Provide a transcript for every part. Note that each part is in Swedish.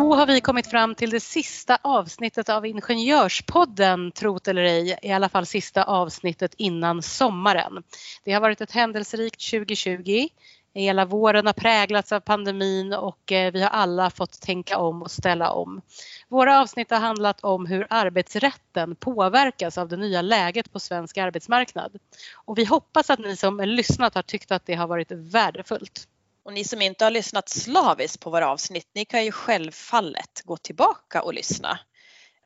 Då har vi kommit fram till det sista avsnittet av Ingenjörspodden, trot eller ej, i alla fall sista avsnittet innan sommaren. Det har varit ett händelserikt 2020. Hela våren har präglats av pandemin och eh, vi har alla fått tänka om och ställa om. Våra avsnitt har handlat om hur arbetsrätten påverkas av det nya läget på svensk arbetsmarknad. Och vi hoppas att ni som lyssnat har tyckt att det har varit värdefullt. Och ni som inte har lyssnat slaviskt på våra avsnitt, ni kan ju självfallet gå tillbaka och lyssna.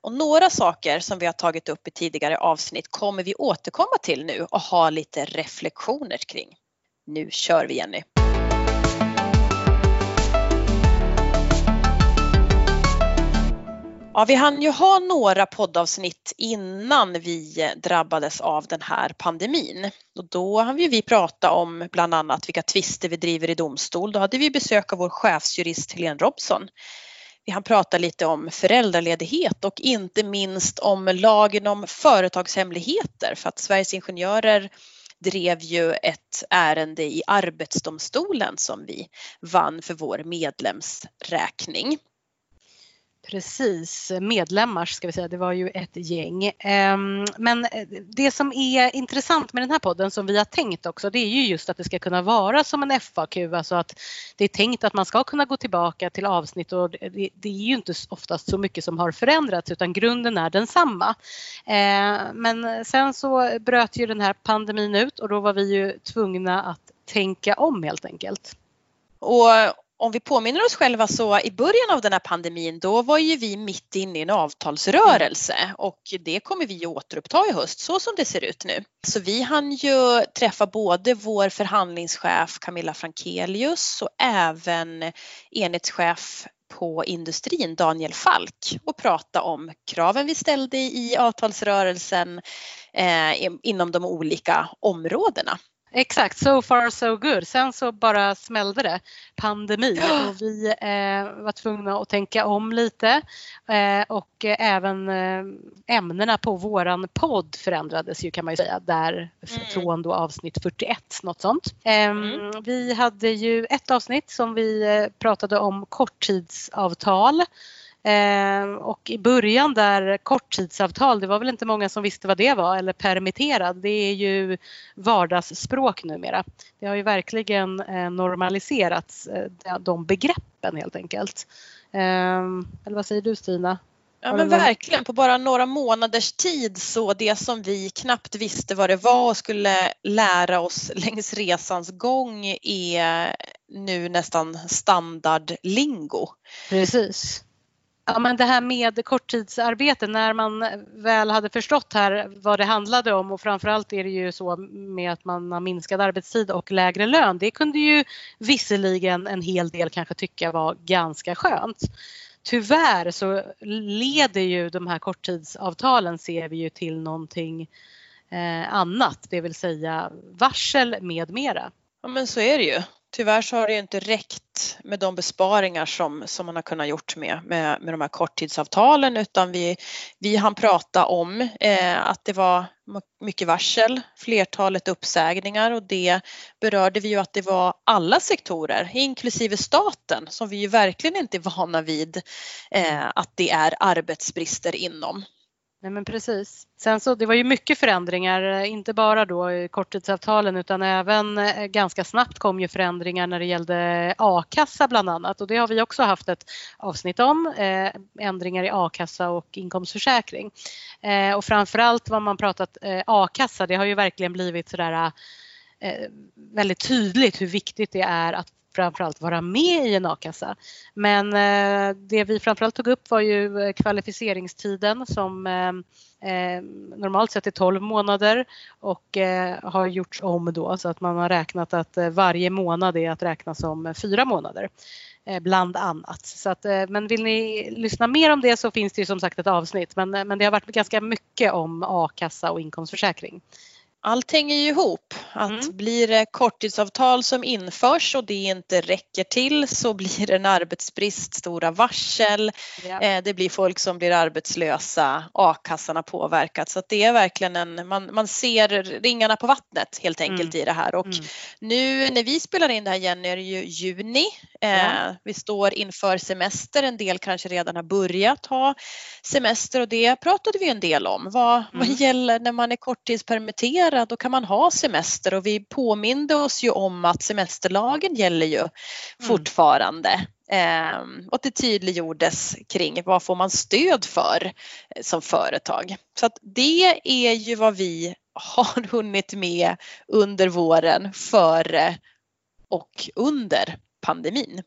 Och några saker som vi har tagit upp i tidigare avsnitt kommer vi återkomma till nu och ha lite reflektioner kring. Nu kör vi Jenny! Ja, vi hann ju ha några poddavsnitt innan vi drabbades av den här pandemin. Och då hann vi prata om bland annat vilka tvister vi driver i domstol. Då hade vi besök av vår chefsjurist Helene Robson. Vi hann prata lite om föräldraledighet och inte minst om lagen om företagshemligheter för att Sveriges Ingenjörer drev ju ett ärende i Arbetsdomstolen som vi vann för vår medlemsräkning. Precis, medlemmar ska vi säga, det var ju ett gäng. Ehm, men eh, det som är intressant med den här podden som vi har tänkt också det är ju just att det ska kunna vara som en FAQ, alltså att det är tänkt att man ska kunna gå tillbaka till avsnitt och det är ju inte oftast så mycket som har förändrats utan grunden är densamma. Ehm, men sen så bröt ju den här pandemin ut och då var vi ju tvungna att tänka om helt enkelt. Och om vi påminner oss själva så i början av den här pandemin då var ju vi mitt inne i en avtalsrörelse och det kommer vi återuppta i höst så som det ser ut nu. Så vi hann ju träffa både vår förhandlingschef Camilla Frankelius och även enhetschef på industrin, Daniel Falk, och prata om kraven vi ställde i avtalsrörelsen eh, inom de olika områdena. Exakt, so far so good. Sen så bara smällde det, pandemi och vi eh, var tvungna att tänka om lite eh, och eh, även ämnena på våran podd förändrades ju kan man ju säga där mm. från då avsnitt 41 något sånt. Ehm, mm. Vi hade ju ett avsnitt som vi pratade om korttidsavtal Eh, och i början där korttidsavtal, det var väl inte många som visste vad det var eller permitterad. Det är ju vardagsspråk numera. Det har ju verkligen eh, normaliserats eh, de begreppen helt enkelt. Ehm, eller vad säger du Stina? Ja men verkligen, på bara några månaders tid så det som vi knappt visste vad det var och skulle lära oss längs resans gång är nu nästan standardlingo. Precis. Ja, men det här med korttidsarbete, när man väl hade förstått här vad det handlade om och framförallt är det ju så med att man har minskad arbetstid och lägre lön. Det kunde ju visserligen en hel del kanske tycka var ganska skönt. Tyvärr så leder ju de här korttidsavtalen ser vi ju till någonting eh, annat, det vill säga varsel med mera. Ja men så är det ju. Tyvärr så har det ju inte räckt med de besparingar som, som man har kunnat gjort med, med, med de här korttidsavtalen utan vi, vi hann prata om eh, att det var mycket varsel, flertalet uppsägningar och det berörde vi ju att det var alla sektorer inklusive staten som vi ju verkligen inte är vana vid eh, att det är arbetsbrister inom. Nej men precis. Sen så det var ju mycket förändringar, eh, inte bara då i korttidsavtalen utan även eh, ganska snabbt kom ju förändringar när det gällde eh, a-kassa bland annat och det har vi också haft ett avsnitt om, eh, ändringar i a-kassa och inkomstförsäkring. Eh, och framförallt vad man pratat eh, a-kassa, det har ju verkligen blivit sådär eh, väldigt tydligt hur viktigt det är att framförallt vara med i en a-kassa. Men eh, det vi framförallt tog upp var ju eh, kvalificeringstiden som eh, eh, normalt sett är 12 månader och eh, har gjorts om då så att man har räknat att varje månad är att räkna som fyra månader bland annat. Så att, men vill ni lyssna mer om det så finns det ju som sagt ett avsnitt men, men det har varit ganska mycket om a-kassa och inkomstförsäkring allt hänger ju ihop. Att Mm. blir det korttidsavtal som införs och det inte räcker till så blir det en arbetsbrist, stora varsel, Ja. eh, det blir folk som blir arbetslösa, a-kassan har påverkats. Så att det är verkligen en, man, man ser ringarna på vattnet helt enkelt i det här. Och Mm. nu när vi spelar in det här Jenny är det ju juni. Eh, Ja. Vi står inför semester, en del kanske redan har börjat ha semester och det pratade vi en del om. Vad, vad Mm. gäller när man är korttidspermitterad? Då kan man ha semester och vi påminde oss ju om att semesterlagen gäller ju fortfarande. Eh, och det tydliggjordes kring vad får man stöd för eh, som företag. Så att det är ju vad vi har hunnit med under våren, före och under pandemin.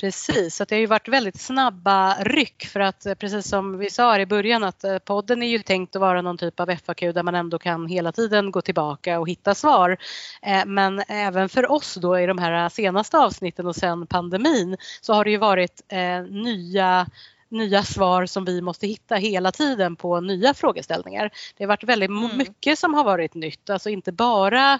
Precis, så det har ju varit väldigt snabba ryck för att eh, precis som vi sa här i början att eh, podden är ju tänkt att vara någon typ av FAQ där man ändå kan hela tiden gå tillbaka och hitta svar. Eh, men även för oss då i de här senaste avsnitten och sen pandemin så har det ju varit nya nya svar som vi måste hitta hela tiden på nya frågeställningar. Det har varit väldigt Mm. mycket som har varit nytt, alltså inte bara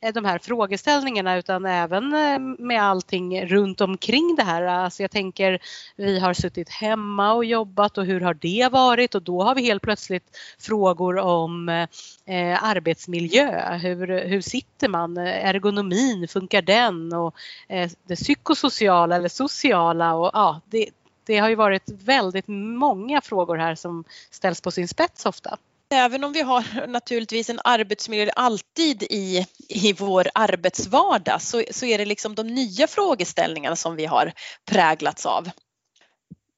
eh, de här frågeställningarna utan även eh, med allting runt omkring det här. Alltså jag tänker vi har suttit hemma och jobbat och hur har det varit och då har vi helt plötsligt frågor om eh, arbetsmiljö. Hur, hur sitter man? Ergonomin, funkar den? Och eh, det psykosociala eller sociala och ja, det, det har ju varit väldigt många frågor här som ställs på sin spets ofta. Även om vi har naturligtvis en arbetsmiljö alltid i, i vår arbetsvardag så, så är det liksom de nya frågeställningarna som vi har präglats av.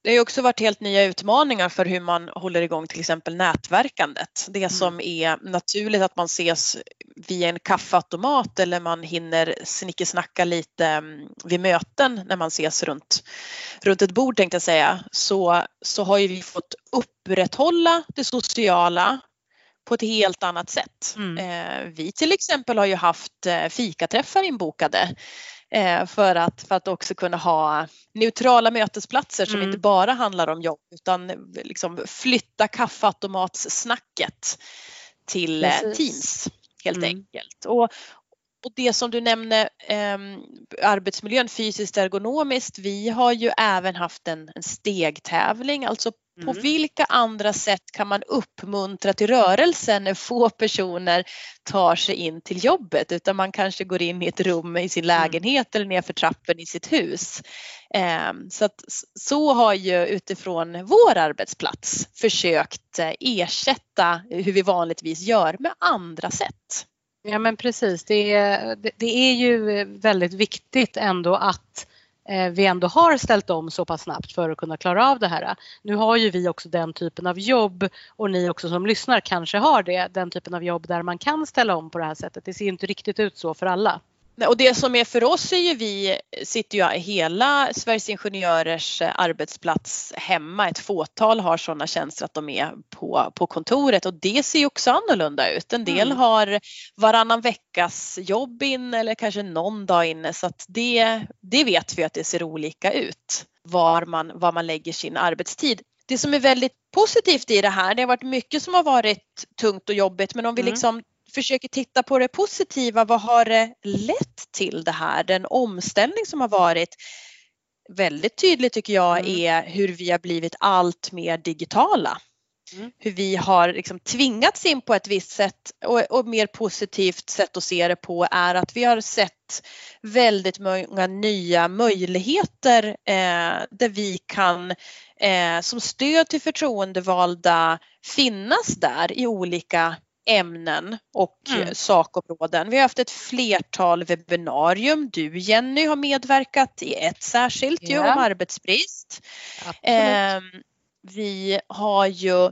Det har ju också varit helt nya utmaningar för hur man håller igång till exempel nätverkandet. Det som är naturligt att man ses via en kaffeautomat eller man hinner snickesnacka lite mm, vid möten när man ses runt, runt ett bord tänkte jag säga, så, så har ju vi fått upprätthålla det sociala på ett helt annat sätt. Mm. Eh, vi till exempel har ju haft eh, fikaträffar inbokade för att, för att också kunna ha neutrala mötesplatser som Mm. inte bara handlar om jobb utan liksom flytta kaffeautomatssnacket till eh, Precis. Teams helt Mm. enkelt. Och, och det som du nämnde, eh, arbetsmiljön fysiskt ergonomiskt, vi har ju även haft en, en stegtävling, alltså på Mm. vilka andra sätt kan man uppmuntra till rörelse när få personer tar sig in till jobbet utan man kanske går in i ett rum i sin lägenhet eller ner för trappen i sitt hus. Eh, Så, att, så har ju utifrån vår arbetsplats försökt eh, ersätta hur vi vanligtvis gör med andra sätt. Ja men precis, det är, det, är ju väldigt viktigt ändå att Eh, vi ändå har ställt om så pass snabbt för att kunna klara av det här. Nu har ju vi också den typen av jobb och ni också som lyssnar kanske har det, den typen av jobb där man kan ställa om på det här sättet. Det ser inte riktigt ut så för alla. Och det som är för oss är ju vi sitter ju hela Sveriges Ingenjörers eh, arbetsplats hemma. Ett fåtal har sådana tjänster att de är på, på kontoret och det ser ju också annorlunda ut. En del Mm. har varannan veckas jobb in eller kanske någon dag inne så att det, det vet vi att det ser olika ut var man, var man lägger sin arbetstid. Det som är väldigt positivt i det här, det har varit mycket som har varit tungt och jobbigt men om vi Mm. liksom försöker titta på det positiva, vad har det lett till det här? Den omställning som har varit väldigt tydlig tycker jag Mm. är hur vi har blivit allt mer digitala. Mm. Hur vi har liksom tvingats in på ett visst sätt och, och mer positivt sätt att se det på är att vi har sett väldigt många nya möjligheter eh, där vi kan eh, som stöd till förtroendevalda finnas där i olika ämnen och Mm. eh, sakområden. Vi har haft ett flertal webbinarium. Du Jenny har medverkat i ett särskilt ju Ja. om arbetsbrist. Ehm, vi har ju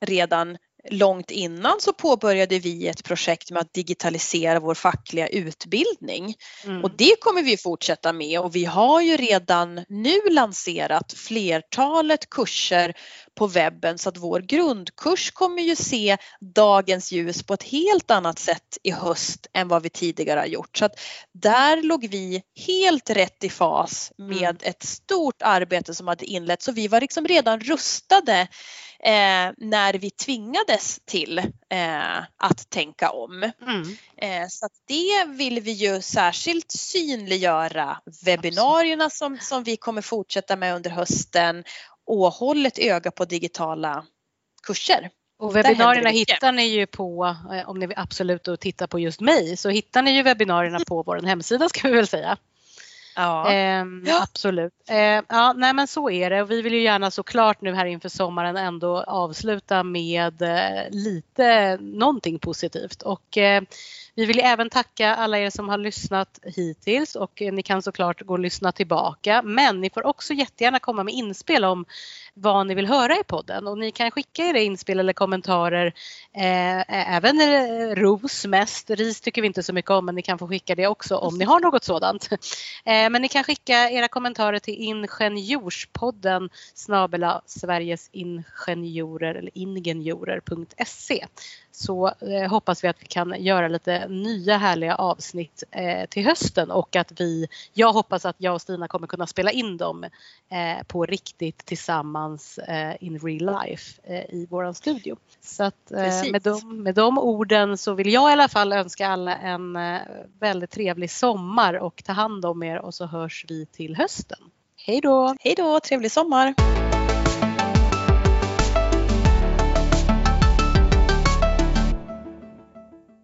redan långt innan så påbörjade vi ett projekt med att digitalisera vår fackliga utbildning. Mm. Och det kommer vi fortsätta med och vi har ju redan nu lanserat flertalet kurser på webben så att vår grundkurs kommer ju se dagens ljus på ett helt annat sätt i höst än vad vi tidigare har gjort. Så att där låg vi helt rätt i fas med Mm. ett stort arbete som hade inletts så vi var liksom redan rustade eh, när vi tvingades till eh, att tänka om. Mm. Eh, så det vill vi ju särskilt synliggöra. Webbinarierna som, som vi kommer fortsätta med under hösten och håll ett öga på digitala kurser. Och webbinarierna hittar ni ju på, eh, om ni vill absolut då titta på just mig, så hittar ni ju webbinarierna på vår hemsida ska vi väl säga. Ja. Ehm, Ja. Absolut. Ehm, ja, nej men så är det och vi vill ju gärna såklart nu här inför sommaren ändå avsluta med eh, lite någonting positivt och eh, vi vill ju även tacka alla er som har lyssnat hittills och eh, ni kan såklart gå och lyssna tillbaka men ni får också jättegärna komma med inspel om vad ni vill höra i podden och ni kan skicka era inspel eller kommentarer eh, även eh, ros mest. Ris tycker vi inte så mycket om men ni kan få skicka det också om ni har något sådant. Eh, men ni kan skicka era kommentarer till Ingenjorspodden snabela Sveriges Ingenjorer eller ingenjorer.se så eh, hoppas vi att vi kan göra lite nya härliga avsnitt eh, till hösten och att vi, jag hoppas att jag och Stina kommer kunna spela in dem eh, på riktigt tillsammans eh, in real life eh, i våran studio. Så att med, de, med de orden så vill jag i alla fall önska alla en väldigt trevlig sommar och ta hand om er och så hörs vi till hösten. Hej då! Hej då, trevlig sommar!